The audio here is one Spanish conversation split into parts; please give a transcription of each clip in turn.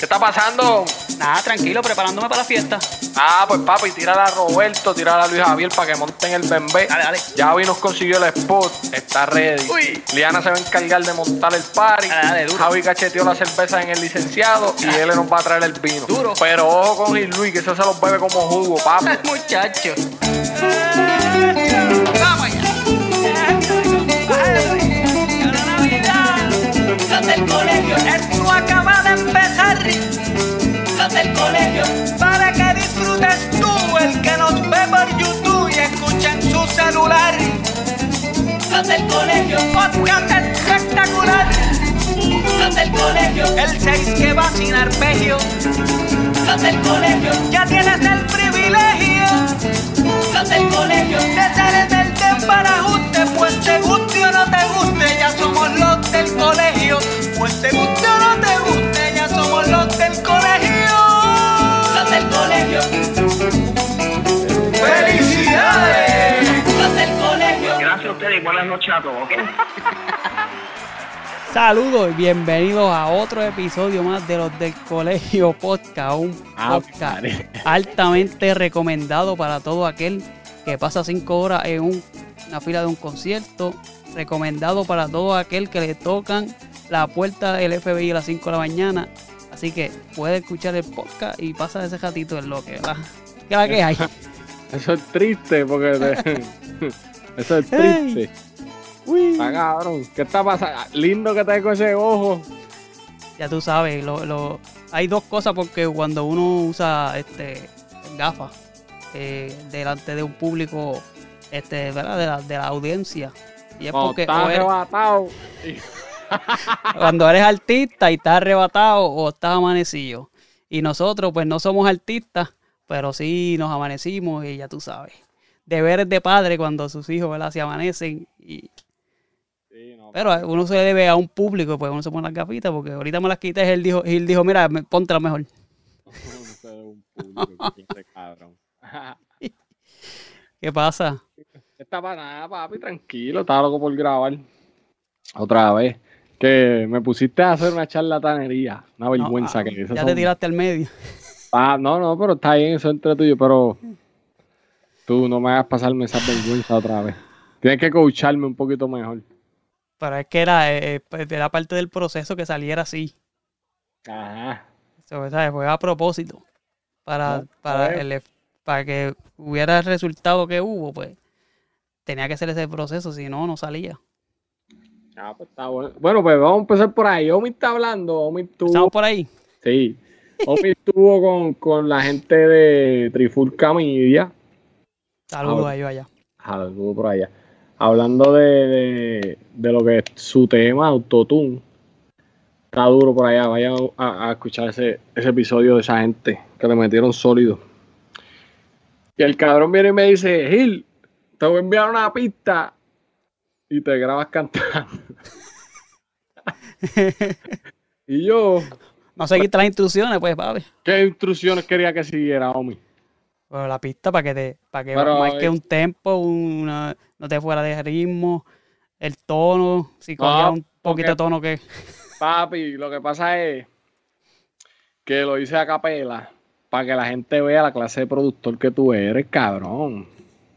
¿Qué está pasando? Nada, tranquilo, preparándome para la fiesta. Ah, pues papi, tírala a Roberto, tírala a Luis Javier para que monten el bembé. Dale, dale. Ya hoy nos consiguió el spot, está ready. Uy. Liana se va a encargar de montar el party. Dale, dale, duro. Javi cacheteó la cerveza en el licenciado y él nos va a traer el vino. Duro. Pero ojo con Gil Luis, que eso se los bebe como jugo, papi. Muchacho. Vamos allá. Los del colegio, esto acaba de empezar. Colegio, para que disfrutes tú, el que nos ve por YouTube y escucha en su celular. Los del colegio, podcast espectacular. Los del colegio, el 6 que va sin arpegio. Los del colegio, ya tienes el privilegio. Los del colegio, de ser el del desbarajuste, pues te guste o no te guste, ya somos los del colegio. Pues te guste o no te guste, ustedes y buenas noches a todos. Saludos y bienvenidos a otro episodio más de los del Colegio Podcast, un Ah, podcast altamente recomendado para todo aquel que pasa cinco horas en un- una fila de un concierto, recomendado para todo aquel que le tocan la puerta del FBI a las 5 de la mañana, así que puede escuchar el podcast y pasa ese ratito en lo que, ¿verdad? ¿Qué es la que hay? Eso es triste porque te- eso es triste. Uy. Está cabrón. ¿Qué está pasando? Lindo que te con ese ojo. Ya tú sabes, lo, lo- hay dos cosas porque cuando uno usa este gafas eh, delante de un público, este, ¿verdad? De la, de la audiencia. Y es porque estás o eres- arrebatado. cuando eres artista y estás arrebatado o estás amanecido. Y nosotros, pues no somos artistas, pero sí nos amanecimos y ya tú sabes. Deberes de padre cuando sus hijos ¿verdad? se amanecen. Y, Sí, no, pero uno se debe a un público, pues uno se pone las gafitas, porque ahorita me las quité y él dijo, y él dijo mira, me- póntela mejor. no sé de un público que cabrón. ¿Qué pasa? Está para nada, papi, tranquilo. Estaba loco por grabar. Otra vez. Que me pusiste a hacer una charlatanería. Una vergüenza No, que eso Ya son- te tiraste al medio. Ah, no, no, pero está bien eso entre tuyo, pero tú no me hagas pasarme esa vergüenza otra vez. Tienes que coacharme un poquito mejor. Pero es que era, eh, eh, pues, era parte del proceso que saliera así. Ajá. Eso, ¿sabes? Fue a propósito. Para, No, para, pues. el, para que hubiera el resultado que hubo, pues tenía que ser ese proceso, si no, no salía. Ah, pues está bueno. Bueno, pues vamos a empezar por ahí. Omi está hablando. Omi estuvo. ¿Estamos por ahí? Sí. Omi estuvo con, con la gente de Trifulca Media. Saludos Ah, a ellos allá. Estuvo por allá. Hablando de, de, de lo que es su tema, Autotune. Está duro por allá. Vayan a, a escuchar ese, ese episodio de esa gente que le metieron sólido. Y el cabrón viene y me dice, Gil, te voy a enviar una pista y te grabas cantando. y yo, No seguiste las instrucciones, pues, papi. ¿qué instrucciones quería que siguiera, Omi? Bueno, la pista para que te, para que Pero, marque eh, un tempo, una, no te fuera de ritmo, el tono, si cogía No, un poquito de tono que. Papi, lo que pasa es que lo hice a capela para que la gente vea la clase de productor que tú eres, cabrón.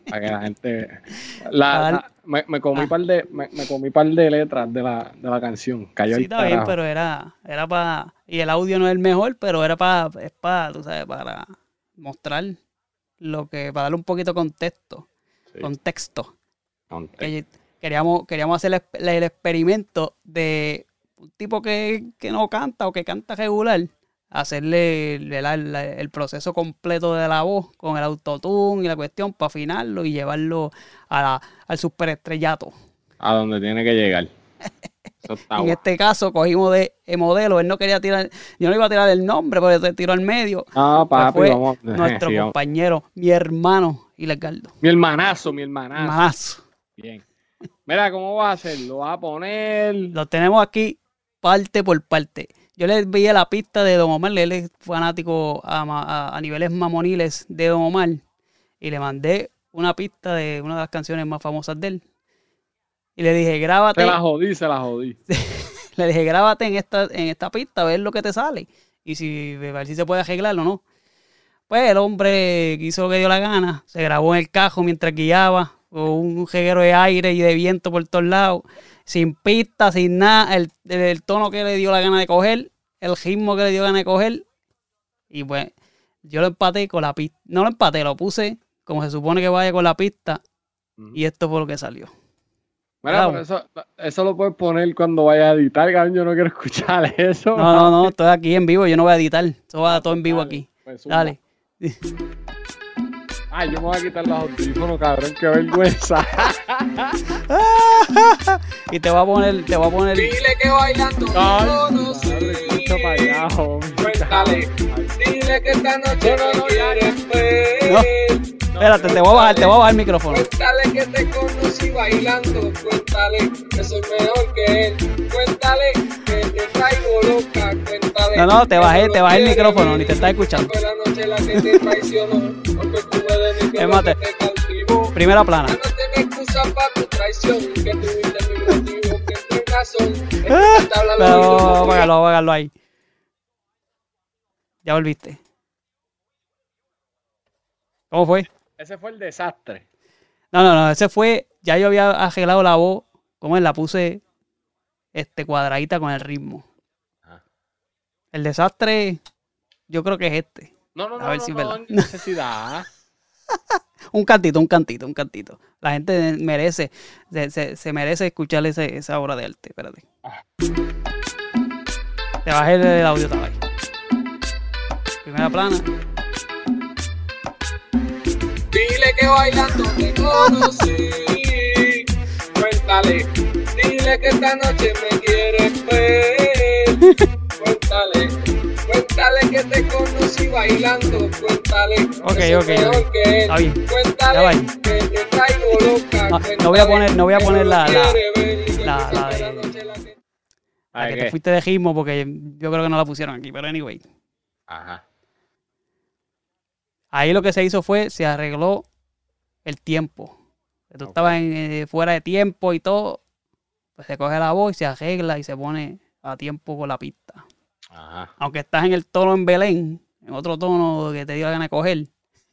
Para que la gente. la- la- me, me comí Ah. par de, me, me comí par de letras de la, de la canción. Cayó Sí, el está bien, pero era, era para. Y el audio no es el mejor, pero era para, es para, tú sabes, para mostrar lo que, para darle un poquito de contexto. Sí. Contexto. Conte- Que queríamos, queríamos hacer el, el experimento de un tipo que, que no canta o que canta regular, hacerle el, el- el proceso completo de la voz con el autotune y la cuestión para afinarlo y llevarlo a la- al superestrellato. A donde tiene que llegar. En este caso cogimos de modelo, él no quería tirar, yo no iba a tirar el nombre, pero te tiró al medio. Ah, papi, fue vamos. Nuestro sí, vamos. compañero, mi hermano, Ilegaldo. Mi hermanazo, mi hermanazo. Más. Bien. Mira, ¿cómo vas a hacer? ¿Lo vas a poner? Lo tenemos aquí parte por parte. Yo le veía la pista de Don Omar, él es fanático a, a- a niveles mamoniles de Don Omar, y le mandé una pista de una de las canciones más famosas de él. Y le dije, grábate, Se la jodí, se la jodí. le dije, grábate en esta, en esta pista, a ver lo que te sale. y si, a ver si se puede arreglar o no. Pues el hombre hizo lo que dio la gana, se grabó en el cajo mientras guiaba, con un reguero de aire y de viento por todos lados, sin pista, sin nada, el, el tono que le dio la gana de coger, el ritmo que le dio gana de coger, y pues yo lo empaté con la pista, no lo empaté, lo puse como se supone que vaya con la pista, y esto fue lo que salió. Mira, Bravo. pero eso, eso lo puedes poner cuando vayas a editar, cabrón. Yo no quiero escuchar eso. No, no, no, estoy aquí en vivo, yo no voy a editar, eso va todo en vivo aquí. Pues. Dale. Ay, yo me voy a quitar los audífonos, cabrón. Qué vergüenza. Y te voy a poner, te voy a poner. Dile que bailando Ay, para allá, hombre. Cuéntale, dile que esta noche No, no, no, ver. Espérate, te voy a bajar, te voy a bajar el micrófono. Cuéntale que te conocí bailando. Cuéntale que soy mejor que él. Cuéntale que te traigo loca. Cuéntale. No, no, te bajé, te bajé el micrófono, ni te estás escuchando. Fue la noche la que te traicionó. Porque tuve de mí que Es lo más, que te- te cautivó. Primera plana. Ya no tenés excusa para tu traición. Que tuviste mi motivo, que tienes razón. Es que Ah, te habla lo Pero mismo, vamos a porque apagarlo, vamos a apagarlo ahí. Ya volviste. ¿Cómo fue? Ese fue el desastre. No, no, no, ese fue. Ya yo había arreglado la voz. Como él la puse este cuadradita con el ritmo. Ajá. El desastre, yo creo que es este. No, no, A no, ver no, si es no, verdad. no necesidad. Un cantito, un cantito, un cantito. La gente merece, se, se- se merece escuchar ese- esa obra de arte. Espérate. Te bajé el, el audio ahí. Primera plana. Que bailando te conocí. Cuéntale, dile que esta noche me quieres ver. Cuéntale, cuéntale que te conocí bailando. Cuéntale, Ok, que ok, ok. que él. Está bien. Ya Cuéntale ahí. que te traigo loca. No, voy a poner- no voy a poner la- la- la- la de- noche la que- La Ay, que ¿qué? te fuiste de ritmo porque yo creo que no la pusieron aquí, pero anyway. Ajá. Ahí lo que se hizo fue, se arregló el tiempo. Que Tú estabas en, eh, fuera de tiempo y todo, pues se coge la voz y se arregla y se pone a tiempo con la pista. Ajá. Aunque estás en el tono en Belén, en otro tono que te dio la gana de coger.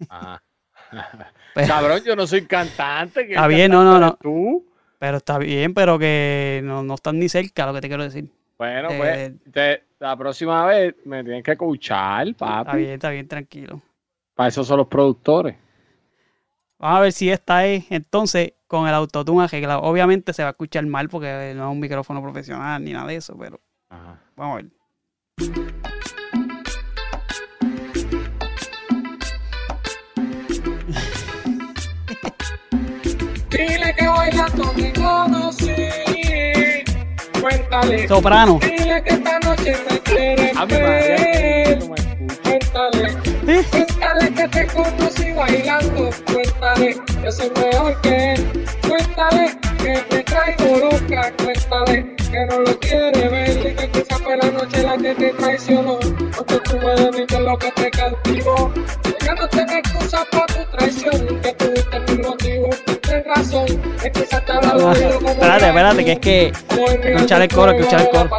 Ajá. Pero, Cabrón, yo no soy cantante. Está bien, no, no, eres Tú. pero está bien, pero que no, no están ni cerca, lo que te quiero decir. Bueno, Eh, pues te- la próxima vez me tienes que Está papi. bien, está bien, tranquilo. Para eso son los productores. Vamos a ver si esta es entonces con el autotune arreglado. Obviamente se va a escuchar mal porque no es un micrófono profesional ni nada de eso, pero Ajá. vamos a ver. Dile que bailando te conocí. Cuéntale. Soprano. Dile que esta noche me quieres A mi madre, ver. no me. Cuéntale. Cuéntale que te conocí bailando. Cuéntale que soy mejor que él. Cuéntale que me traigo loca. Cuéntale que no lo quiere ver. Y que quizá fue la noche la que te traicionó. Porque tuve de mí que es lo que te cautivó. Ya no tengo excusa para tu traición. Que tuviste mi motivo. Razón. Es que se te al oído como Espérate, espérate, que es que escuchar el coro, escuchar el coro.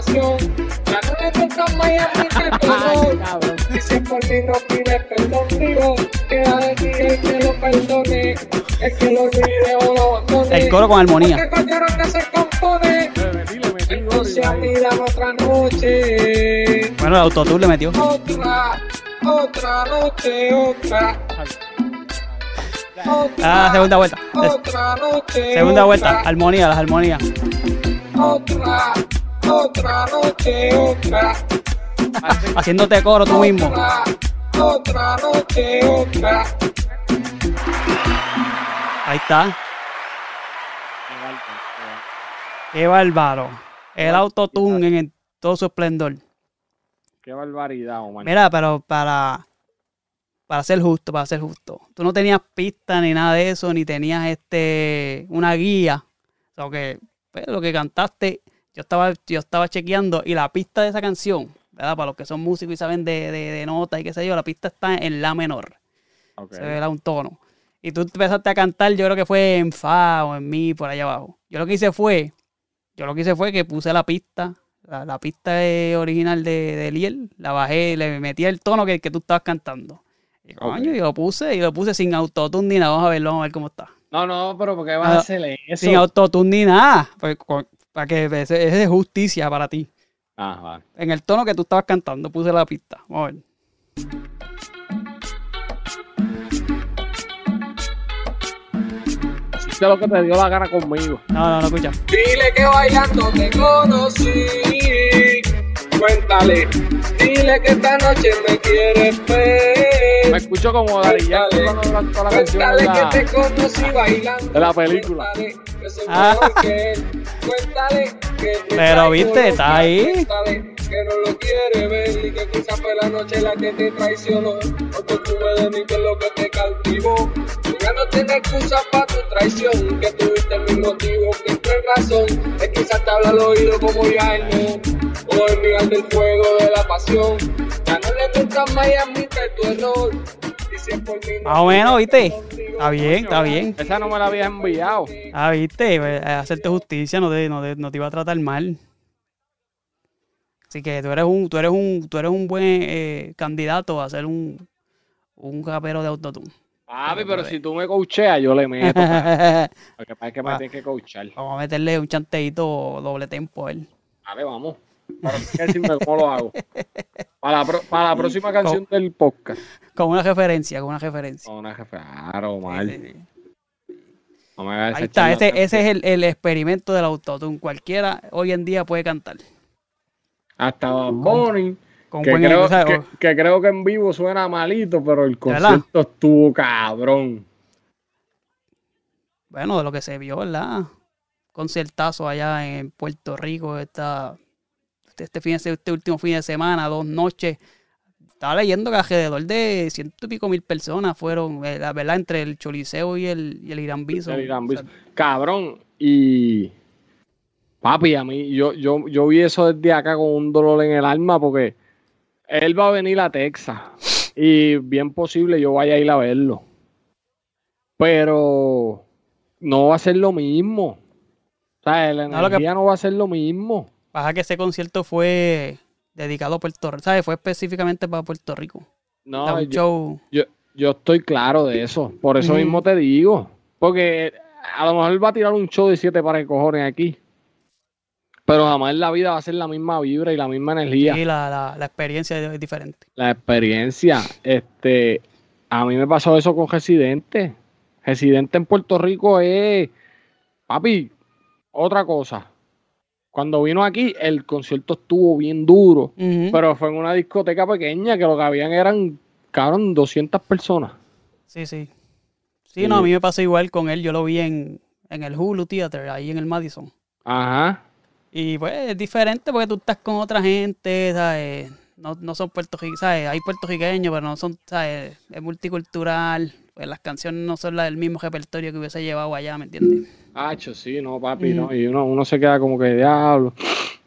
Ya no le toca más y a mí te perdón. Y si por mí no pides perdón, mí dame otra noche. Bueno, el autotune le metió. Otra, otra noche, otra. Otra, Ah, segunda vuelta. Otra noche. Segunda vuelta. Armonía, las armonías. Otra, otra noche, otra. Haciéndote coro tú mismo. Otra noche, otra. Ahí está. Qué bárbaro. El autotune en el- todo su esplendor. Qué barbaridad, Omar. Mira, pero para, para ser justo, para ser justo. Tú no tenías pista ni nada de eso, ni tenías este una guía. O sea, que pues, lo que cantaste, yo estaba, yo estaba chequeando y la pista de esa canción, ¿verdad? Para los que son músicos y saben de, de, de notas y qué sé yo, la pista está en la menor. Se verá un tono. Y tú empezaste a cantar, yo creo que fue en fa o en mi, por allá abajo. Yo lo que hice fue, yo lo que hice fue que puse la pista, la, la pista original de, de Liel, la bajé, le metí el tono que, que tú estabas cantando. Y coño, y lo puse, y lo puse sin autotune ni nada. Vamos a verlo, vamos a ver cómo está. No, no, pero ¿por qué vas Ah, a hacer eso? Sin autotune ni nada. Pues, para que es justicia para ti. Ah, vale. En el tono que tú estabas cantando, puse la pista. Vamos a ver. Hiciste lo que te dio la gana conmigo. No, no, no escucha. Dile que bailando te conocí. Cuéntale, dile que esta noche me quieres ver. Me escucho como Dari Yankee cuando la canción Cuéntale de la, que te conocí bailando. de la película. Cuéntale que soy Ah. mejor que él. Cuéntale que te Pero, viste, está ahí. Cuéntale que no lo quiere ver y que quizás fue la noche la que te traicionó. O que tuve de mí que es lo que te cautivó. Tú ya no tienes excusa para tu traición. Que tuviste mis motivos, que tienes razón. Es quizás te habla al oído como ya no. O el migal del fuego de la pasión. Ya no le mientas más y admite tu error. Y si es por mí, no Más o menos, ¿viste? Está bien, está bien. Esa no me la habías enviado. Ah, viste, eh, hacerte justicia no te, no te- no te iba a tratar mal. Así que tú eres un, tú eres un, tú eres un buen eh, candidato a ser un, un rapero de autotune. Papi, pero si tú me coacheas, yo le meto. Lo que pasa es que me tienes que coachar. Vamos a meterle un chanteíto doble tempo a él. Dale, vamos. Decirme cómo lo hago. Para la, pro- para la próxima canción del podcast. Con una referencia, con una referencia. No, una jefe. Claro, mal. Sí, sí, sí. No me Ahí está, ese, es el, el experimento del autotune. Cualquiera hoy en día puede cantar. Hasta Bunny, Con que, buen creo, que, que creo que en vivo suena malito, pero el ¿Verdad? concierto estuvo cabrón. Bueno, de lo que se vio, ¿verdad? Conciertazo allá en Puerto Rico esta, este, fin de- este último fin de semana, dos noches. Estaba leyendo que alrededor de ciento y pico mil personas fueron, eh, la verdad, entre el Choliseo y el, y el Irán Bison. El Irán O sea, Bison. Cabrón, y papi, a mí, yo, yo, yo vi eso desde acá con un dolor en el alma porque él va a venir a Texas y bien posible yo vaya a ir a verlo. Pero no va a ser lo mismo. O sea, la No, lo que- energía no va a ser lo mismo. Pasa que ese concierto fue dedicado a Puerto Rico, ¿sabes? Fue específicamente para Puerto Rico. No, yo, show. yo, yo estoy claro de eso. Por eso mismo te digo. Porque a lo mejor va a tirar un show de siete para cojones aquí. Pero jamás en la vida va a ser la misma vibra y la misma energía. Y la, la, la experiencia es diferente. La experiencia. Este, a mí me pasó eso con Residente. Residente en Puerto Rico es, papi, otra cosa. Cuando vino aquí, el concierto estuvo bien duro. Pero fue en una discoteca pequeña que lo que habían eran, cabrón, 200 personas. Sí, sí. Sí. Sí, no, a mí me pasó igual con él. Yo lo vi en, en el Hulu Theater, ahí en el Madison. Ajá. Y pues es diferente porque tú estás con otra gente, ¿sabes? No, no son puertorriqueños, ¿sabes? Hay puertorriqueños, pero no son, ¿sabes? Es multicultural. Pues las canciones no son las del mismo repertorio que hubiese llevado allá, ¿me entiendes? Hacho, sí, no, papi, Mm. no. Y uno, uno se queda como que diablo.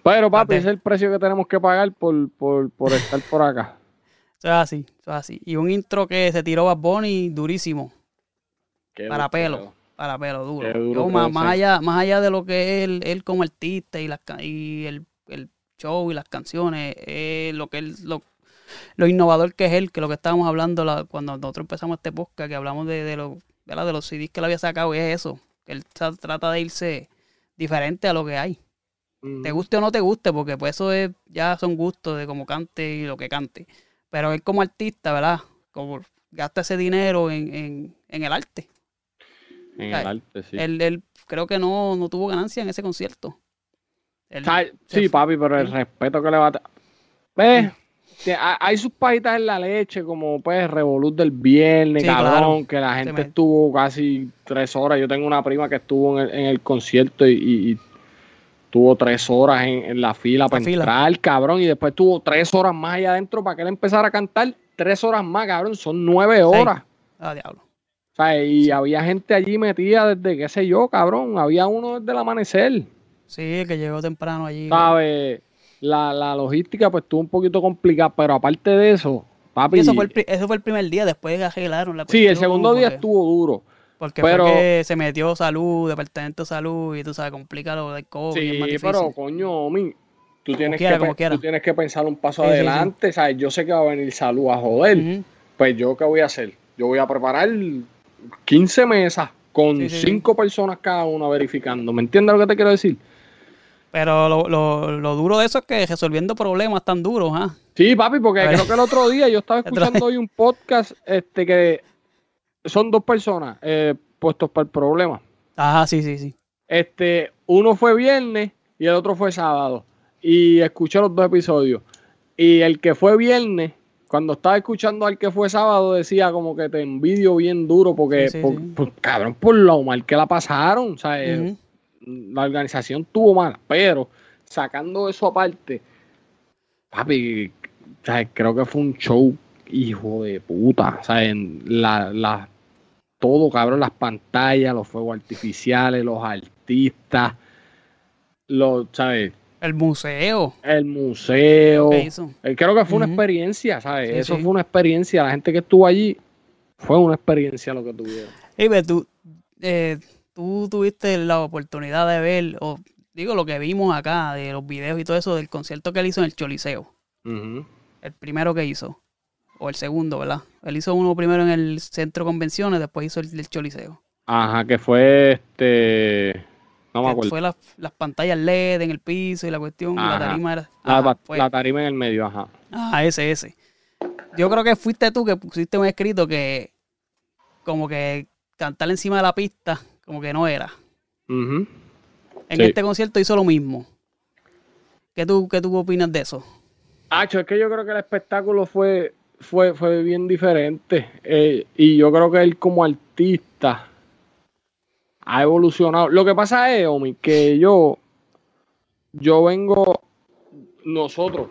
Pero, papi, ese es el precio que tenemos que pagar por, por, por estar por acá. Eso es así, eso es así. Y un intro que se tiró Bad Bunny durísimo, Qué para pelo. Para pelo, duro. Yo, más, allá, más allá de lo que es él, él como artista y las y el, el show y las canciones, eh, lo que él, lo, lo innovador que es él, que lo que estábamos hablando la- cuando nosotros empezamos este podcast, que hablamos de, de, lo- de, la- de los CDs que él había sacado, y es eso, que él tra- trata de irse diferente a lo que hay. Te guste o no te guste, porque pues eso es, ya son gustos de cómo cante y lo que cante. Pero él como artista, ¿verdad? Como gasta ese dinero en, en, en el arte. En el arte, sí. Él, él creo que no, no tuvo ganancia en ese concierto. Él- Sí, papi, pero el respeto que le va a... ¿Ves? Hay sus pajitas en la leche, como pues Revolut del viernes, Sí, cabrón, claro. que la gente estuvo casi tres horas. Yo tengo una prima que estuvo en el, en el concierto y, y- y tuvo tres horas en, en la fila para fila. entrar, cabrón, y después tuvo tres horas más allá adentro para que él empezara a cantar. Tres horas más, cabrón, son nueve horas. Ah, diablo. O sea, y había gente allí metida desde, qué sé yo, cabrón. Había uno desde el amanecer. Sí, que llegó temprano allí. ¿Sabes? La, la logística pues estuvo un poquito complicada, pero aparte de eso, papi. Eso fue, el, eso fue el primer día, después arreglaron la sí, el segundo día porque- estuvo duro. Porque pero- fue que se metió salud, departamento de salud, y tú sabes, complica lo del COVID. es Sí, más pero coño, mi, tú tienes, quiera, que, tú tienes que pensar un paso Sí, sí, sí. adelante, ¿sabes? Yo sé que va a venir salud a joder. Pues yo, ¿qué voy a hacer? Yo voy a preparar 15 mesas con Sí, sí, sí. 5 personas cada una verificando. ¿Me entiendes lo que te quiero decir? Pero lo, lo, lo duro de eso es que resolviendo problemas tan duros, ¿ah? Sí, papi, porque creo que el otro día yo estaba escuchando hoy un podcast este que son dos personas eh, puestos para el problema. Ajá, sí, sí, sí. Este, uno fue viernes y el otro fue sábado. Y escuché los dos episodios. Y el que fue viernes, cuando estaba escuchando al que fue sábado, decía como que te envidio bien duro porque, Sí, sí, por- sí. por- cabrón, por lo mal que la pasaron. O sea, eh, la organización tuvo mala, pero sacando eso aparte, papi, o sea, creo que fue un show, hijo de puta. O sea, en la, la- todo, cabrón, las pantallas, los fuegos artificiales, los artistas, los, ¿sabes? El museo El museo. Eh, Creo que fue una experiencia, ¿sabes? Sí, Eso sí. fue una experiencia. La gente que estuvo allí fue una experiencia lo que tuvieron. Y ve, tú, eh, tú tuviste la oportunidad de ver, o digo lo que vimos acá, de los videos y todo eso, del concierto que él hizo en el Choliseo. El primero que hizo. O el segundo, ¿verdad? Él hizo uno primero en el centro de convenciones, después hizo el del Choliseo. Ajá, que fue este. No me acuerdo. Fue las, las pantallas LED en el piso y la cuestión, la tarima era. La, Ajá, la tarima en el medio, ajá. Ah, ese, ese. Yo creo que fuiste tú que pusiste un escrito que como que cantar encima de la pista, como que no era. En Sí. este concierto hizo lo mismo. ¿Qué tú, qué tú opinas de eso? Hacho, es que yo creo que el espectáculo fue, fue, fue bien diferente. eh, y yo creo que él como artista ha evolucionado. Lo que pasa es, Omi, que yo, yo vengo, nosotros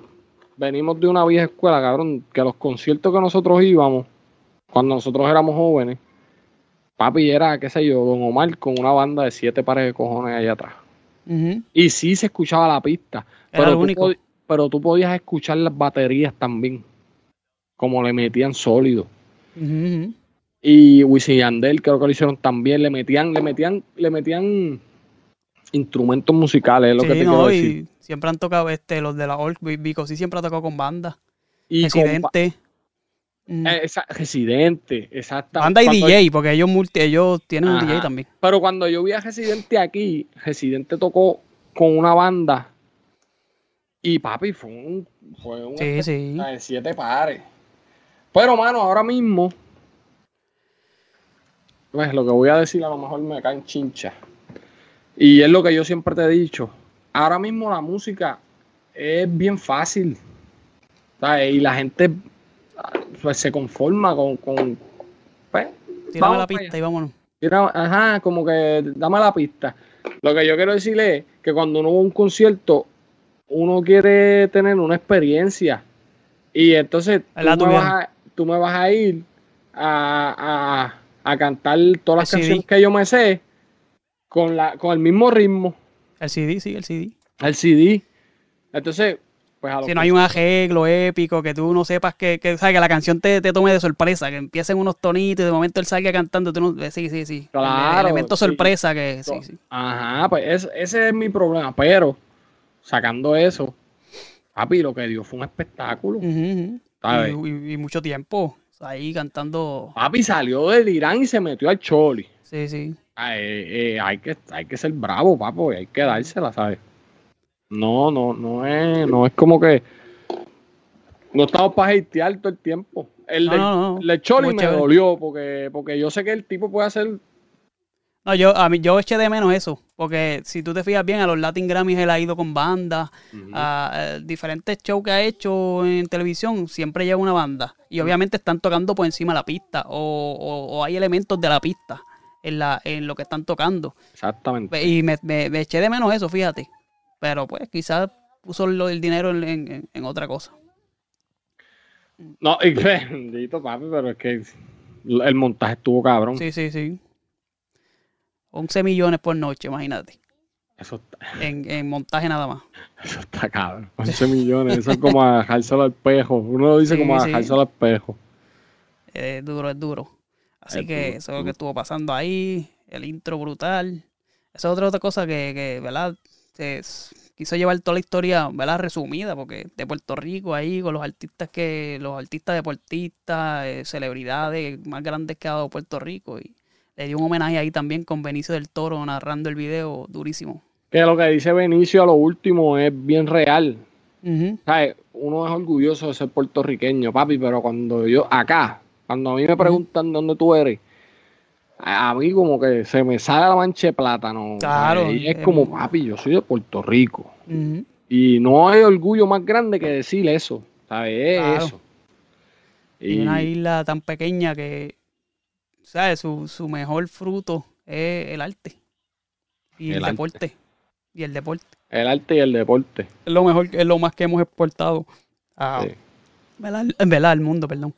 venimos de una vieja escuela, cabrón, que los conciertos que nosotros íbamos, cuando nosotros éramos jóvenes, papi era, qué sé yo, Don Omar con una banda de siete pares de cojones allá atrás. Y sí se escuchaba la pista. Era pero, tú único. pod- pero tú podías escuchar las baterías también. Como le metían sólido. Y Wisin y Yandel creo que lo hicieron también. Le metían, le metían, le metían instrumentos musicales, es lo que te no, quiero y decir. siempre han tocado este, los de la Orc, Vico sí siempre ha tocado con banda. Y con ba- Residente. Ujú. eh, esa- Residente, exacto. banda y Cuando- DJ, porque ellos, multi, ellos tienen un. DJ también. Pero cuando yo vi a Residente aquí, Residente tocó con una banda. Y papi, fue un, fue un Sí, sí. de siete pares. Pero, mano, ahora mismo. Pues lo que voy a decir a lo mejor me caen chincha. Y es lo que yo siempre te he dicho. Ahora mismo la música es bien fácil. ¿sabes? Y la gente pues, se conforma con. con pues, la pista y vámonos. Ajá, como que dame la pista. Lo que yo quiero decirle es que cuando uno va a un concierto, uno quiere tener una experiencia. Y entonces tú La me, tuvieron. vas a, tú me vas a ir a, a- cantar todas las El CD. canciones que yo me sé con, la, con el mismo ritmo, El CD, sí, el CD. el CD. Entonces, pues a lo Si no hay un arreglo épico, que tú no sepas que, que, ¿sabes? que la canción te, te tome de sorpresa, que empiecen unos tonitos y de momento él salga cantando, tú no, eh, sí, sí, sí. El- el Claro, elemento sí. sorpresa que sí, sí. Ajá, pues es- ese es mi problema. Pero, sacando eso, papi, lo que dio fue un espectáculo. ¿Sabes? Y, y- y mucho tiempo ahí cantando. Papi salió del Irán y se metió al Choli. Sí, sí. Ah, eh, eh, hay, que, hay que ser bravo, papo, y hay que dársela, ¿sabes? No, no, no es, no es como que no estamos para hatear todo el tiempo. El No, del, no, no. el del Choli Muy me chévere. dolió porque, porque yo sé que el tipo puede hacer. No, yo, a mí, yo eché de menos eso, porque si tú te fijas bien, a los Latin Grammys él ha ido con bandas, a, diferentes shows que ha hecho en televisión, siempre lleva una banda. Y obviamente están tocando por encima de la pista, o, o- o hay elementos de la pista en, la, en lo que están tocando. Exactamente. Y me, me- me eché de menos eso, fíjate. Pero pues quizás puso del dinero en, en- en otra cosa. No, y bendito, papi, pero es que el montaje estuvo cabrón. Sí, sí, sí. 11 millones por noche, imagínate. Eso, está, En, en montaje nada más. eso está cabrón. 11 millones, eso es como a dejárselo al espejo. Uno lo dice Sí, como a sí. dejárselo al espejo. Es duro, es duro. Así Es que duro, eso es lo que estuvo pasando ahí. El intro brutal. Esa es otra, otra cosa que, que, ¿verdad? quiso llevar toda la historia, ¿verdad? Resumida, porque de Puerto Rico ahí, con los artistas que, los artistas deportistas, eh, celebridades más grandes que ha dado Puerto Rico. Y le dio un homenaje ahí también con Benicio del Toro narrando el video durísimo. Que lo que dice Benicio a lo último es bien real. ¿Sabes? Uno es orgulloso de ser puertorriqueño, papi, pero cuando yo, acá, cuando a mí me preguntan de dónde tú eres, a mí como que se me sale la mancha de plátano. Claro. Y es es- como, papi, yo soy de Puerto Rico. Y no hay orgullo más grande que decir eso, ¿sabes? Es Claro. eso. Y una isla tan pequeña que, ¿sabes? Su, su mejor fruto es el arte. Y el, El arte. deporte. Y el deporte. el arte y el deporte. Es lo mejor, es lo más que hemos exportado a, Sí. ¿verdad? Al mundo, perdón.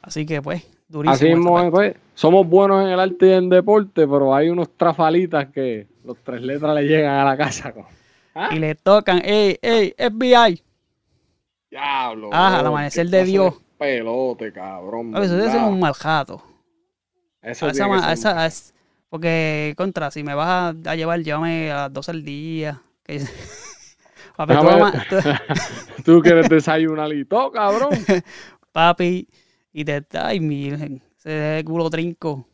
Así que pues, durísimo. Así esa mismo, pues, somos buenos en el arte y en el deporte, pero hay unos trafalitas que los tres letras le llegan a la casa. con- ¿Ah? Y le tocan, ey, ey, FBI. Diablo. Ah, al amanecer de Dios. Pelote, cabrón. A veces es un mal jato. Eso A esa a esa- porque, contra, si me vas a, llevar, llévame a las 12 al día. Que, papi, tú, ama- tú- Tú quieres desayunar y todo, cabrón. papi, y te ay, mi ese culo trinco,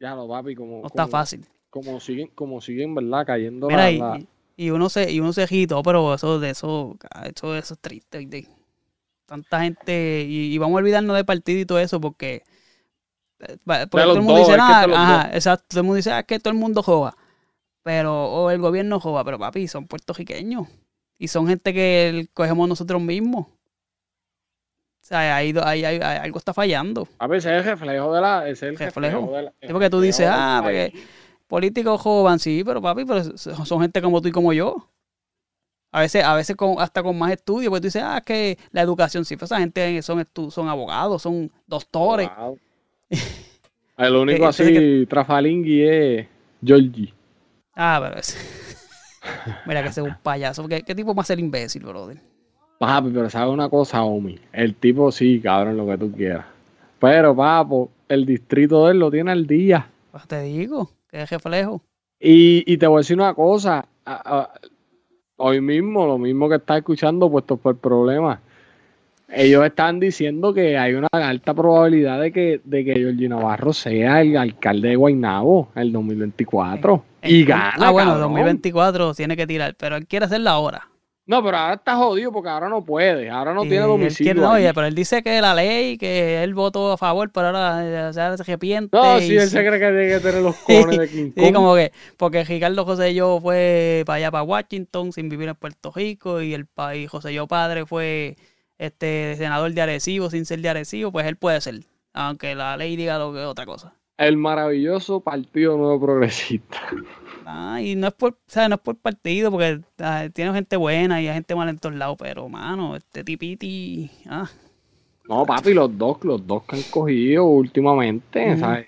Ya lo papi, como, no está como, fácil. como siguen, como siguen, ¿verdad? Cayendo Mira, la, y, la- y uno se, y uno se agitó, pero eso, de eso, eso, eso es triste, ¿oíste? Tanta gente, y, y vamos a olvidarnos de partido y todo eso, porque, porque todo el mundo dos, dice, es los ajá, exacto, todo el mundo dice, ah, es que todo el mundo joda, pero, o el gobierno joda, pero papi, son puertorriqueños, y son gente que cogemos nosotros mismos. O sea, ahí, ahí- ahí- algo está fallando. A veces es el reflejo de la. Es el Reflejo. reflejo, de la. Sí, porque tú dices, ah, porque políticos joven, sí, pero papi, pero son gente como tú y como yo. A veces, a veces con, hasta con más estudios, pues tú dices, ah, que la educación, sí, pero esa gente son, son abogados, son doctores. Wow. El único Que- así, entonces trafalingui es Georgie. Ah, pero ese. Mira que ese es un payaso. ¿Qué, qué tipo más ser imbécil, brother? Papi, pero sabe una cosa, Omi. El tipo sí, cabrón, lo que tú quieras. Pero, papo, el distrito de él lo tiene al día. Pues te digo, que es reflejo. Y, y te voy a decir una cosa. a- a- hoy mismo, lo mismo que estás escuchando, puesto por problemas. Ellos están diciendo que hay una alta probabilidad de que, de que Georgie Navarro sea el alcalde de Guaynabo en el 2024. y En- gana. Ah, bueno, cabrón. 2024 tiene que tirar, pero él quiere hacerla ahora. No, pero ahora está jodido porque ahora no puede. Ahora no Y tiene él domicilio. quiere- no, oye, pero él dice que la ley, que él votó a favor, pero ahora eh, se arrepiente. No, y sí, él sí- se cree que tiene que tener los cojones de King Sí, como que, porque Ricardo José Yo fue para allá, para Washington, sin vivir en Puerto Rico, y el país José Yo padre fue este senador de Arecibo, sin ser de Arecibo, pues él puede ser, aunque la ley diga lo que es otra cosa. El maravilloso Partido Nuevo Progresista. Ah, y no es por, o sea, no es por partido, porque ah, tiene gente buena y hay gente mala en todos lados, pero mano, este tipiti, ah, No, papi, los dos, los dos que han cogido últimamente. ¿sabes?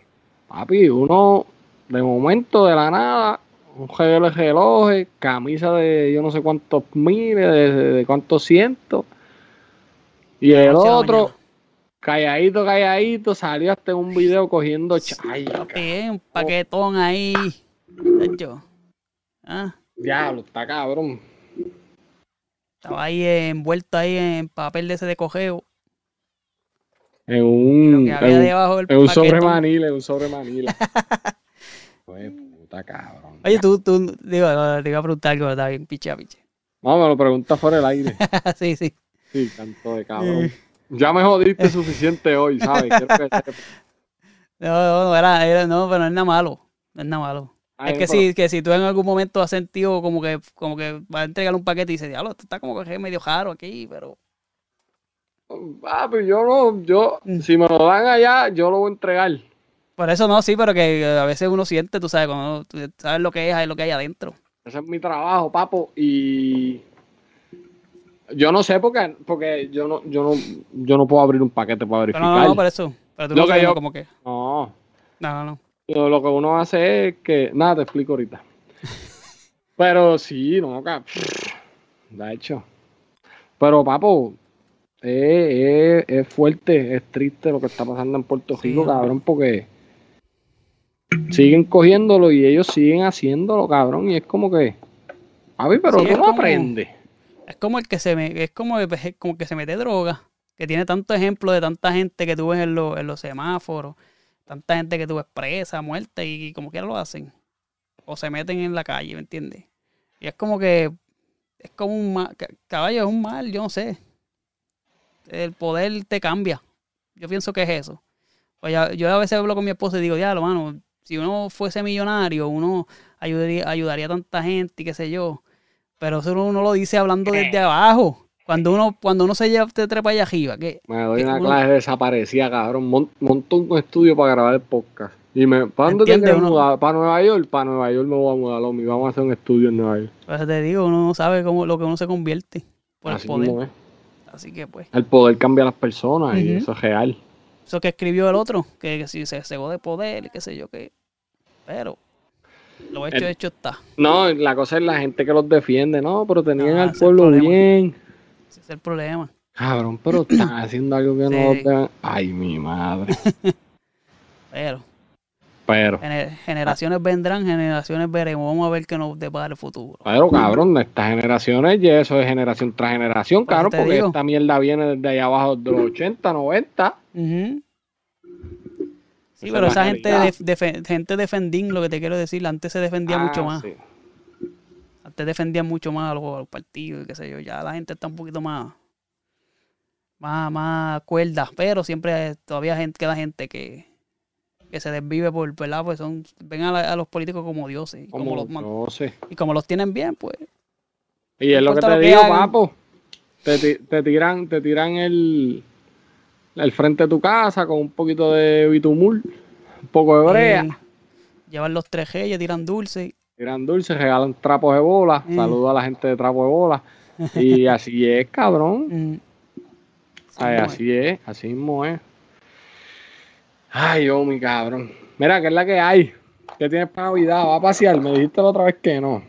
Papi, uno de momento, de la nada, un reloj de relojes, camisa de yo no sé cuántos miles, de, de- de cuántos cientos. Y el a otro, mañana. calladito, calladito, salió hasta en un video cogiendo chay. papi, eh, un paquetón ahí, yo, ah, Diablo, está cabrón. estaba ahí envuelto ahí en papel de ese de cogeo. En un, en un- en sobre manila, en un sobre manila. Pues puta cabrón. Oye, tú, tú, digo, te iba a preguntar algo, está bien, piche, piche. No, me lo pregunta fuera del aire. sí, sí. Sí, canto de cabrón. Ya me jodiste suficiente hoy, ¿sabes? Que. No, no, no, era, era- no, pero no es nada malo. No es nada malo. Ay, es que pero- si, que si tú en algún momento has sentido como que, como que vas a entregar un paquete y dices, diablo, esto está como que medio raro aquí, pero. Papi, yo no, yo, Mm. si me lo dan allá, yo lo voy a entregar. Por eso no, sí, pero que a veces uno siente, tú sabes, cuando tú sabes lo que es, es lo que hay adentro. Ese es mi trabajo, papo, y yo no sé porque, porque yo no, yo no, yo no puedo abrir un paquete para Pero verificar. no, no, por eso. Pero tú Lo no que sabes yo- como que. no, No, no, no. Lo, que uno hace es que. Nada, te explico ahorita. Pero sí, no, ca- De hecho. Pero, papo, es, es- es fuerte, es triste lo que está pasando en Puerto Rico, cabrón, porque siguen cogiéndolo y ellos siguen haciéndolo, cabrón, y es como que. Papi, pero Sí, tú no como- aprendes. Es como el que se me, es como, como que se mete droga, que tiene tantos ejemplos de tanta gente que tú ves en, los- en los semáforos, tanta gente que tú ves presa, muerta y, como quiera lo hacen. O se meten en la calle, ¿me entiendes? Y es como que es como un mal, ca- caballo es un mal, yo no sé. El poder te cambia. Yo pienso que es eso. Pues ya- yo a veces hablo con mi esposa y digo, ya, mano, si uno fuese millonario, uno ayudaría, ayudaría a tanta gente y qué sé yo. Pero eso uno lo dice hablando desde abajo. Cuando uno, cuando uno se lleva, te trepa allá arriba, que Me doy que una uno- clase desaparecida, cabrón. Mon- monto un estudio para grabar el podcast. Y me, ¿para dónde te Uno- mudar? ¿Para Nueva York? Para Nueva York me voy a mudar, Lomi. Vamos a hacer un estudio en Nueva York. pues te digo, uno no sabe cómo lo que uno se convierte por Así el poder. mismo es. Así que pues, El poder cambia a las personas y eso es real. eso que escribió el otro, que, que si se cegó de poder, y qué sé yo qué. Pero lo hecho, El- hecho está. No, la cosa es la gente que los defiende. No, pero tenían Ah, al es pueblo bien. Ese es el problema. Cabrón, pero están haciendo algo que no Sí. deben- Ay, mi madre. Pero Pero, gener- generaciones vendrán, generaciones veremos. Vamos a ver qué nos depara el futuro. pero cabrón, estas generaciones y eso es generación tras generación, Pues cabrón, te porque digo. esta mierda viene desde allá abajo de los 80, 90. Ujú. Sí, pero esa gente, def- gente defendín, lo que te quiero decir, antes se defendía mucho Ah, más. sí. Antes defendían mucho más a los, a los partidos y qué sé yo. Ya la gente está un poquito más, más, más cuerda. Pero siempre todavía gente, queda gente que, que se desvive por, ¿verdad? Pues son, ven a, la- a los políticos como dioses. Y como, Como los, sé. y como los tienen bien, pues. Y es lo que te lo digo, papo. Te, te tiran, te tiran el, el frente de tu casa con un poquito de bitumul, un poco de brea, eh, llevan los tres reyes, tiran dulce. tiran dulces, regalan trapos de bola, Mm. saludo a la gente de trapo de bola. Y así es, cabrón. Sí, Ay, no, así es, así mismo es. Ay, oh, mi cabrón. Mira, ¿qué es la que hay? ¿Qué tienes para Navidad? ¿Va a pasear? Me dijiste la otra vez que no.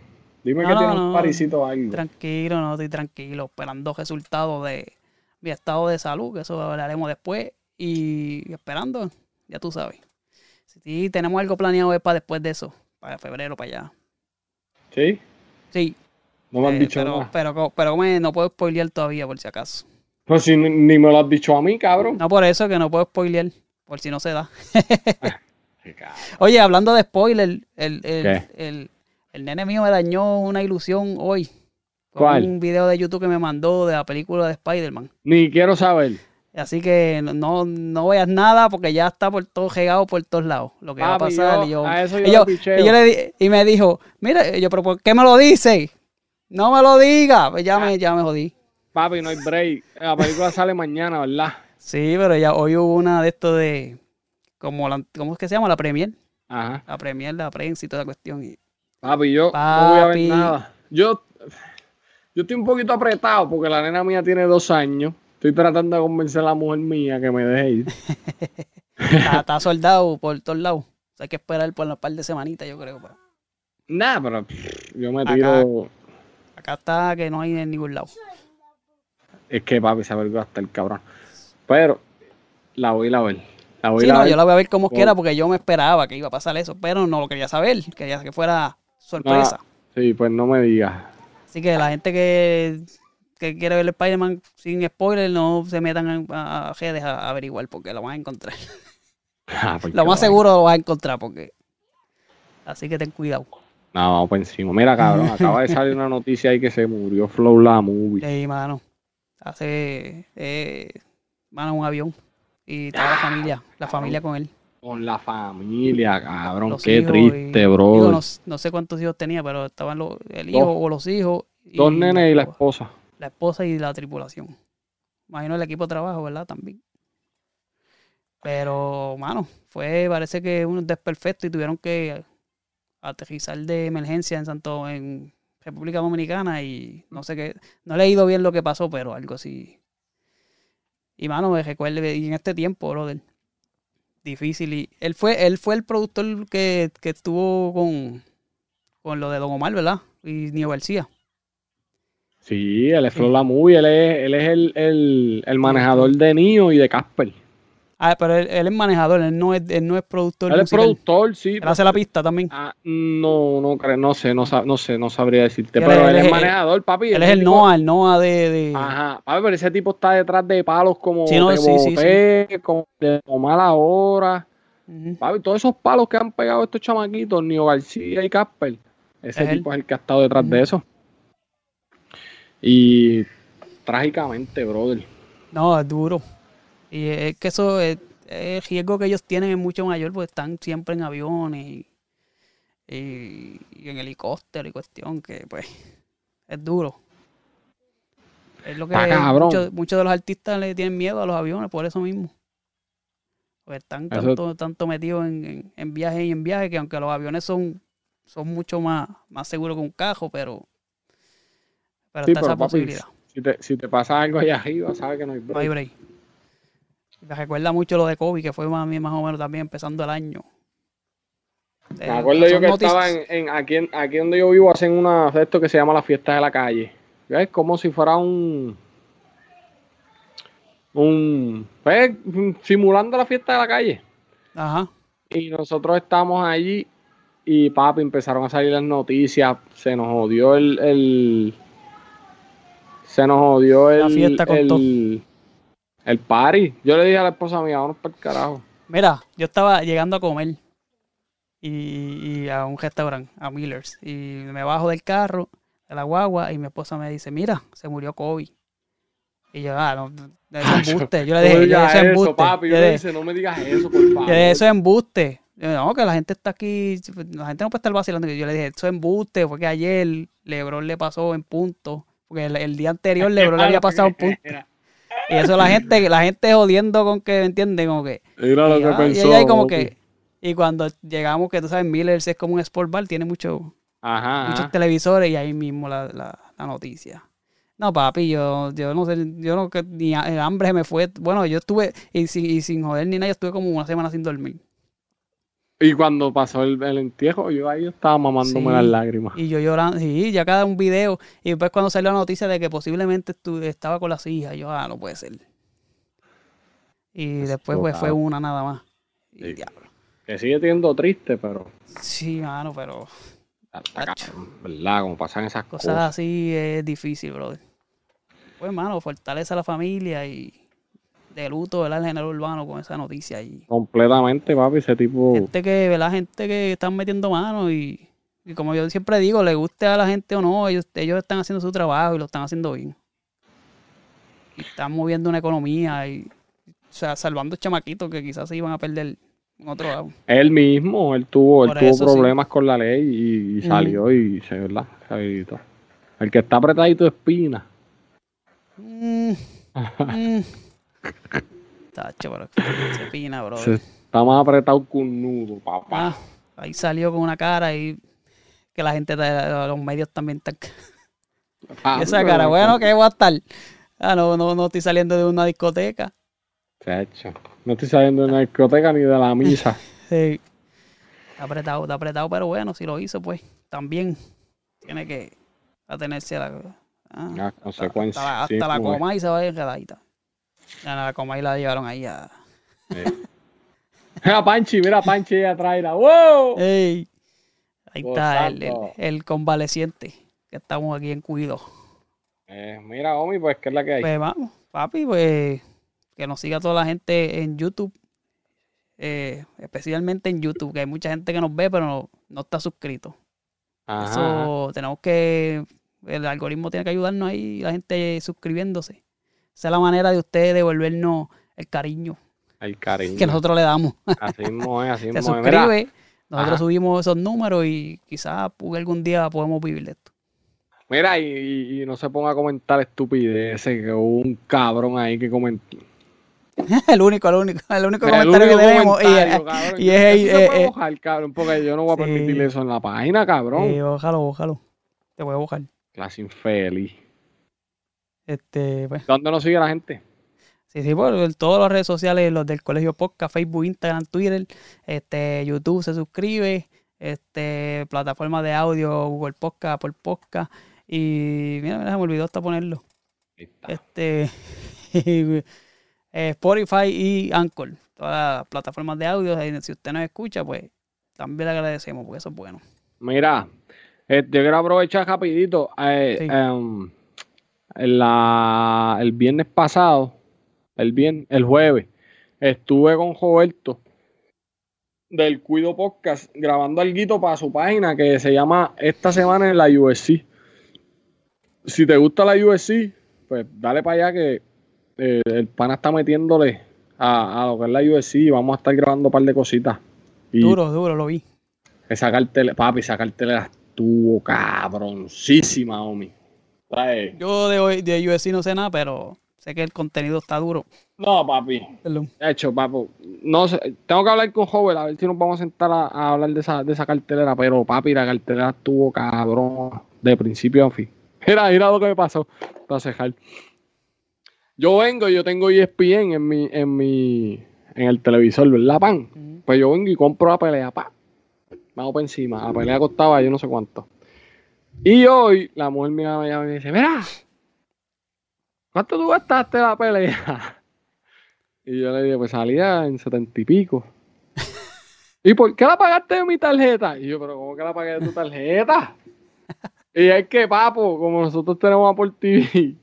Dime No, que no, tienes no. un parisito o algo. Tranquilo, no estoy tranquilo, esperando resultados de mi estado de salud, que eso hablaremos después, y esperando, ya tú sabes. Si tenemos algo planeado es para después de eso, para febrero, para allá. ¿Sí? Sí, No me han eh, dicho pero, nada. pero, pero come, no puedo spoilear todavía, por si acaso. Pues si ni, ni me lo has dicho a mí, cabrón. No por eso que no puedo spoilear, por si no se da. Oye, hablando de spoiler, el, el, el, el nene mío me dañó una ilusión hoy. Con ¿Cuál? un video de YouTube que me mandó de la película de Spider-Man. Ni quiero saber. Así que no, no veas nada porque ya está por todo regado por todos lados. Lo que va a pasar. yo- y, yo, a eso yo y, yo- y yo le di- y me dijo, mira, yo, pero ¿por qué me lo dice? No me lo diga. Pues ya me, ya me jodí. Papi, no hay break. La película sale mañana, ¿verdad? Sí, pero ya hoy hubo una de estos de. Como la, ¿Cómo es que se llama? La Premier. Ajá. La Premier, la prensa y toda la cuestión. Y, Papi, yo no voy a ver nada. Yo, yo estoy un poquito apretado porque la nena mía tiene dos años. Estoy tratando de convencer a la mujer mía que me deje ir. está, está soldado por todos lados. O sea, hay que esperar por un par de semanitas, yo creo. pero Nah, pero pff, yo me Acá. tiro. acá está que no hay en ningún lado. Es que papi, esa película está el cabrón. Pero la voy a ver. La voy a Sí, ir a no, ver. yo la voy a ver como Con- quiera porque yo me esperaba que iba a pasar eso, pero no lo quería saber, quería que fuera sorpresa. Ah, sí, pues no me digas. Así que la gente que, que quiere ver Spider-Man sin spoiler, no se metan a, a redes a averiguar porque lo van a encontrar. Ah, pues Lo más seguro lo vas a encontrar porque... Así que ten cuidado. No, vamos por encima. Mira, cabrón, acaba de salir una noticia ahí que se murió Flow la movie. Sí, mano. Hace... Eh, mano, un avión. Y toda la familia, la familia con él. Con la familia, cabrón. Los Qué triste, y- bro. digo, no, no sé cuántos hijos tenía, pero estaban los, el hijo Dos. o los hijos. y Dos nenes y la esposa. la esposa y la tripulación. Imagino el equipo de trabajo, ¿verdad? También. Pero, mano, fue, parece que un desperfecto y tuvieron que aterrizar de emergencia en Santo, en República Dominicana y no sé qué, no he leído bien lo que pasó, pero algo así. Y mano, me recuerde, y en este tiempo, brother, difícil. Y él fue, él fue el productor que, que estuvo con, con lo de Don Omar, ¿verdad? Y Nio García. Sí, él es Sí. La movie. Él es, él es el, el, el manejador de Nio y de Casper. Ah, pero él, él es manejador, él no es, él no es productor. Él es productor, sí. Él hace la pista también. Ah, no, no creo, no sé, no, sab- no sé, no sabría decirte. Pero él él es es- manejador, papi. Él es el tipo- Noah, el Noah de... de- Ajá, papi, pero ese tipo está detrás de palos como Sí, no, Te sí, sí, Boté, como de mala hora. Papi, todos esos palos que han pegado estos chamaquitos, Nio García y Casper, ese Es él. tipo es el que ha estado detrás de eso. Y trágicamente, brother. No, es duro. Y es que eso, es, el riesgo que ellos tienen es mucho mayor porque están siempre en aviones y, y- y en helicóptero y cuestión que pues es duro. Es lo que cabrón. muchos, muchos de los artistas le tienen miedo a los aviones por eso mismo. Porque están tanto, tanto metidos en, en, en viajes y en viajes que aunque los aviones son, son mucho más, más seguros que un cajo, pero, pero Sí, está pero, esa papi, posibilidad. Si te, si te pasa algo allá arriba, sabes que no hay break. No hay break. Me recuerda mucho lo de Kobe, que fue más, más o menos también empezando el año. Me Eh, acuerdo yo que noticias- estaba en, en- aquí, donde yo vivo, hacen una esto que se llama la fiesta de la calle. Es como si fuera un. Un. pues, simulando la fiesta de la calle. Ajá. Y nosotros estamos allí y papi empezaron a salir las noticias. Se nos jodió el. el- se nos jodió el. La fiesta con el, todo. El party. Yo le dije a la esposa mía, vámonos para el carajo. Mira, yo estaba llegando a comer y, y a un restaurante, a Miller's, y me bajo del carro, de la guagua, y mi esposa me dice, mira, se murió Kobe. Y yo, ah, no, no, eso es embuste. Yo le No dije, yo, digas eso es embuste. papi. Yo Yo le dije, no me digas eso, por favor. yo le dije, eso es embuste. Yo, no, que la gente está aquí, la gente no puede estar vacilando. Yo le dije, eso es embuste, fue que ayer Lebron le pasó en punto, porque el, el día anterior Lebron le había pasado en punto. Y eso la gente, la gente jodiendo con que, ¿entiendes? Como que... Mira lo y, que ah, y pensó. ahí como que... Y cuando llegamos, que tú sabes, Miller's es como un sport bar, tiene mucho, Ajá. muchos ajá. televisores y ahí mismo la, la, la noticia. No, papi, yo, yo no sé, yo no, que ni el hambre me fue. Bueno, yo estuve, y, sin- y sin joder ni nada, yo estuve como una semana sin dormir. Y cuando pasó el, el entierro, yo ahí estaba mamándome Sí. las lágrimas. Y yo llorando, sí, ya cada un video. Y después cuando salió la noticia de que posiblemente estaba con las hijas, yo, ah, no puede ser. Y después pues fue una nada más. Y Sí. diablo. Que sigue siendo triste, pero. Sí, mano, pero Tacho. cabrón, ¿Verdad? Como pasan esas cosas cosas. así es difícil, brother. Pues, mano, fortalece a la familia y de luto, ¿verdad? El género urbano con esa noticia y Completamente, papi. Ese tipo. gente que, ¿verdad? Gente que están metiendo mano y, y como yo siempre digo, le guste a la gente o no, ellos, ellos están haciendo su trabajo y lo están haciendo bien. Y están moviendo una economía y, o sea, salvando chamaquitos que quizás se iban a perder en otro lado. Él mismo, él tuvo, él tuvo sí. problemas con la ley y, salió y se, ¿verdad? El que está apretadito de espina. Mm, mm. Tacho, pero se pina, bro. Se- está más apretado que un nudo, papá. Ah, ahí salió con una cara y que la gente los medios también están. Ah, esa cara, bueno, que voy a estar. Ah, no, no, no estoy saliendo de una discoteca. Chacho, No estoy saliendo de la discoteca ni de la misa. Sí. Está apretado, está apretado, pero bueno, si lo hizo, pues también tiene que atenerse a la, ah, Las hasta, la, sí, hasta coma y se va enredadita. Ya la coma y la llevaron ahí a. Mira, Panchi, mira, Panchi ahí atrás. ¡Wow! ¡Ey! Ahí está el, el, convaleciente. Que estamos aquí en cuido. Eh, mira, Omi, pues, ¿qué es la que hay? Pues vamos, papi, pues que nos siga toda la gente en YouTube. eh, especialmente en YouTube, que hay mucha gente que nos ve, pero no, no está suscrito. Ajá. Eso tenemos que. El algoritmo tiene que ayudarnos ahí, la gente suscribiéndose. Esa es la manera de ustedes devolvernos el cariño El cariño. que nosotros le damos. Así mismo es, así Se mismo es. Mira, suscribe, nosotros Ajá. subimos esos números y quizás algún día podemos vivir de esto. mira y, y- y no se ponga a comentar estupideces, que hubo un cabrón ahí que comentó. el único, el único, el único El comentario único que tenemos. Y, comentario, cabrón. y es se eh, eh, mojar, cabrón, porque yo no voy a Sí. permitir eso en la página, cabrón. eh, ojalá, ojalá. Te voy a buscar. Clase infeliz. Este, pues, ¿Dónde nos sigue la gente? sí, sí, por todas las redes sociales, los del Colegio Podcast, Facebook, Instagram, Twitter, este, YouTube se suscribe, este, plataforma de audio, Google Podcast, por Podcast, y mira, mira, se me olvidó hasta ponerlo. Este, eh, Spotify y Anchor. todas las plataformas de audio. Si usted nos escucha, pues también le agradecemos porque eso es bueno. Mira, eh, yo quiero aprovechar rapidito. eh, Sí. em, la- el viernes pasado, el, viernes, el jueves, estuve con Roberto del Cuido Podcast grabando algo para su página que se llama Esta semana en la USC. Si te gusta la USC, pues dale para allá que eh, el pana está metiéndole a, a lo que es la USC y vamos a estar grabando un par de cositas. Y Duro, duro, lo vi. esa cartelera, papi, esa cartelera estuvo cabroncísima, homie. Yo de, hoy- de USC no sé nada, pero sé que el contenido está duro. No, papi. Perdón. De hecho, papi, no sé, tengo que hablar con Joven a ver si nos vamos a sentar a, a hablar de esa, de esa cartelera, pero papi, la cartelera estuvo cabrón de principio a fin. Mira, mira lo que me pasó para cejar. Yo vengo, yo tengo ESPN en mi, en mi, en el televisor, ¿verdad, pan? Pues yo vengo y compro la pelea, pa. Me hago por encima. La pelea costaba yo no sé cuánto. Y hoy la mujer me llama y me dice, mira, ¿cuánto tú gastaste la pelea? Y yo le dije, pues salía en setenta y pico. ¿Y por qué la pagaste de mi tarjeta? Y yo, pero ¿cómo que la pagué de tu tarjeta? y es que, papo, como nosotros tenemos Apple TV,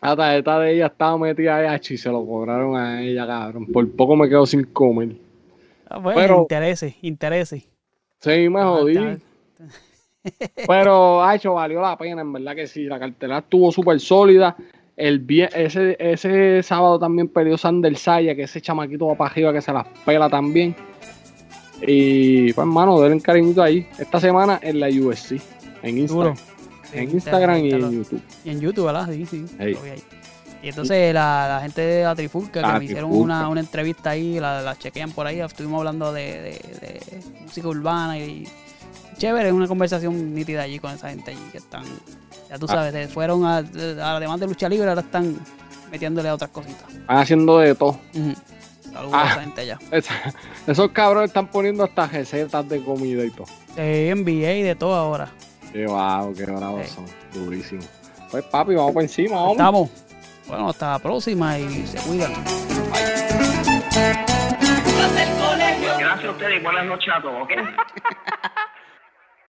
la tarjeta de ella estaba metida ahí y se lo cobraron a ella, cabrón. Por poco me quedo sin comer. Ah, bueno, Pero- interese, interese. Sí, me jodí. Pero, hecho valió la pena, en verdad que sí. La cartelera estuvo súper sólida. El ese, ese sábado también perdió Sander Saya, que ese chamaquito va para arriba que se las pela también. Y, pues, hermano, denle un cariñito ahí. Esta semana en la USC, en. Instagram. Sí, en Instagram y en YouTube. Y en YouTube, ¿verdad? Sí, sí. Y entonces la, la gente de la Trifulca que La me hicieron una, una entrevista ahí, la, la chequean por ahí, estuvimos hablando de, de- de música urbana y chévere, una conversación nítida allí con esa gente allí que están, ya tú Ah. sabes, se fueron a, a- además de lucha libre, ahora están metiéndole a otras cositas. Están haciendo de todo. Saludos Ah. a esa gente allá. Esa- esos cabrones están poniendo hasta recetas de comida y todo. De NBA y de todo ahora. Qué wow, qué bravos Sí. son. Durísimo. Pues, papi, vamos por encima, hombre. Estamos. Bueno, hasta la próxima y se cuidan. Gracias a ustedes y buenas noches a todos, ¿ok?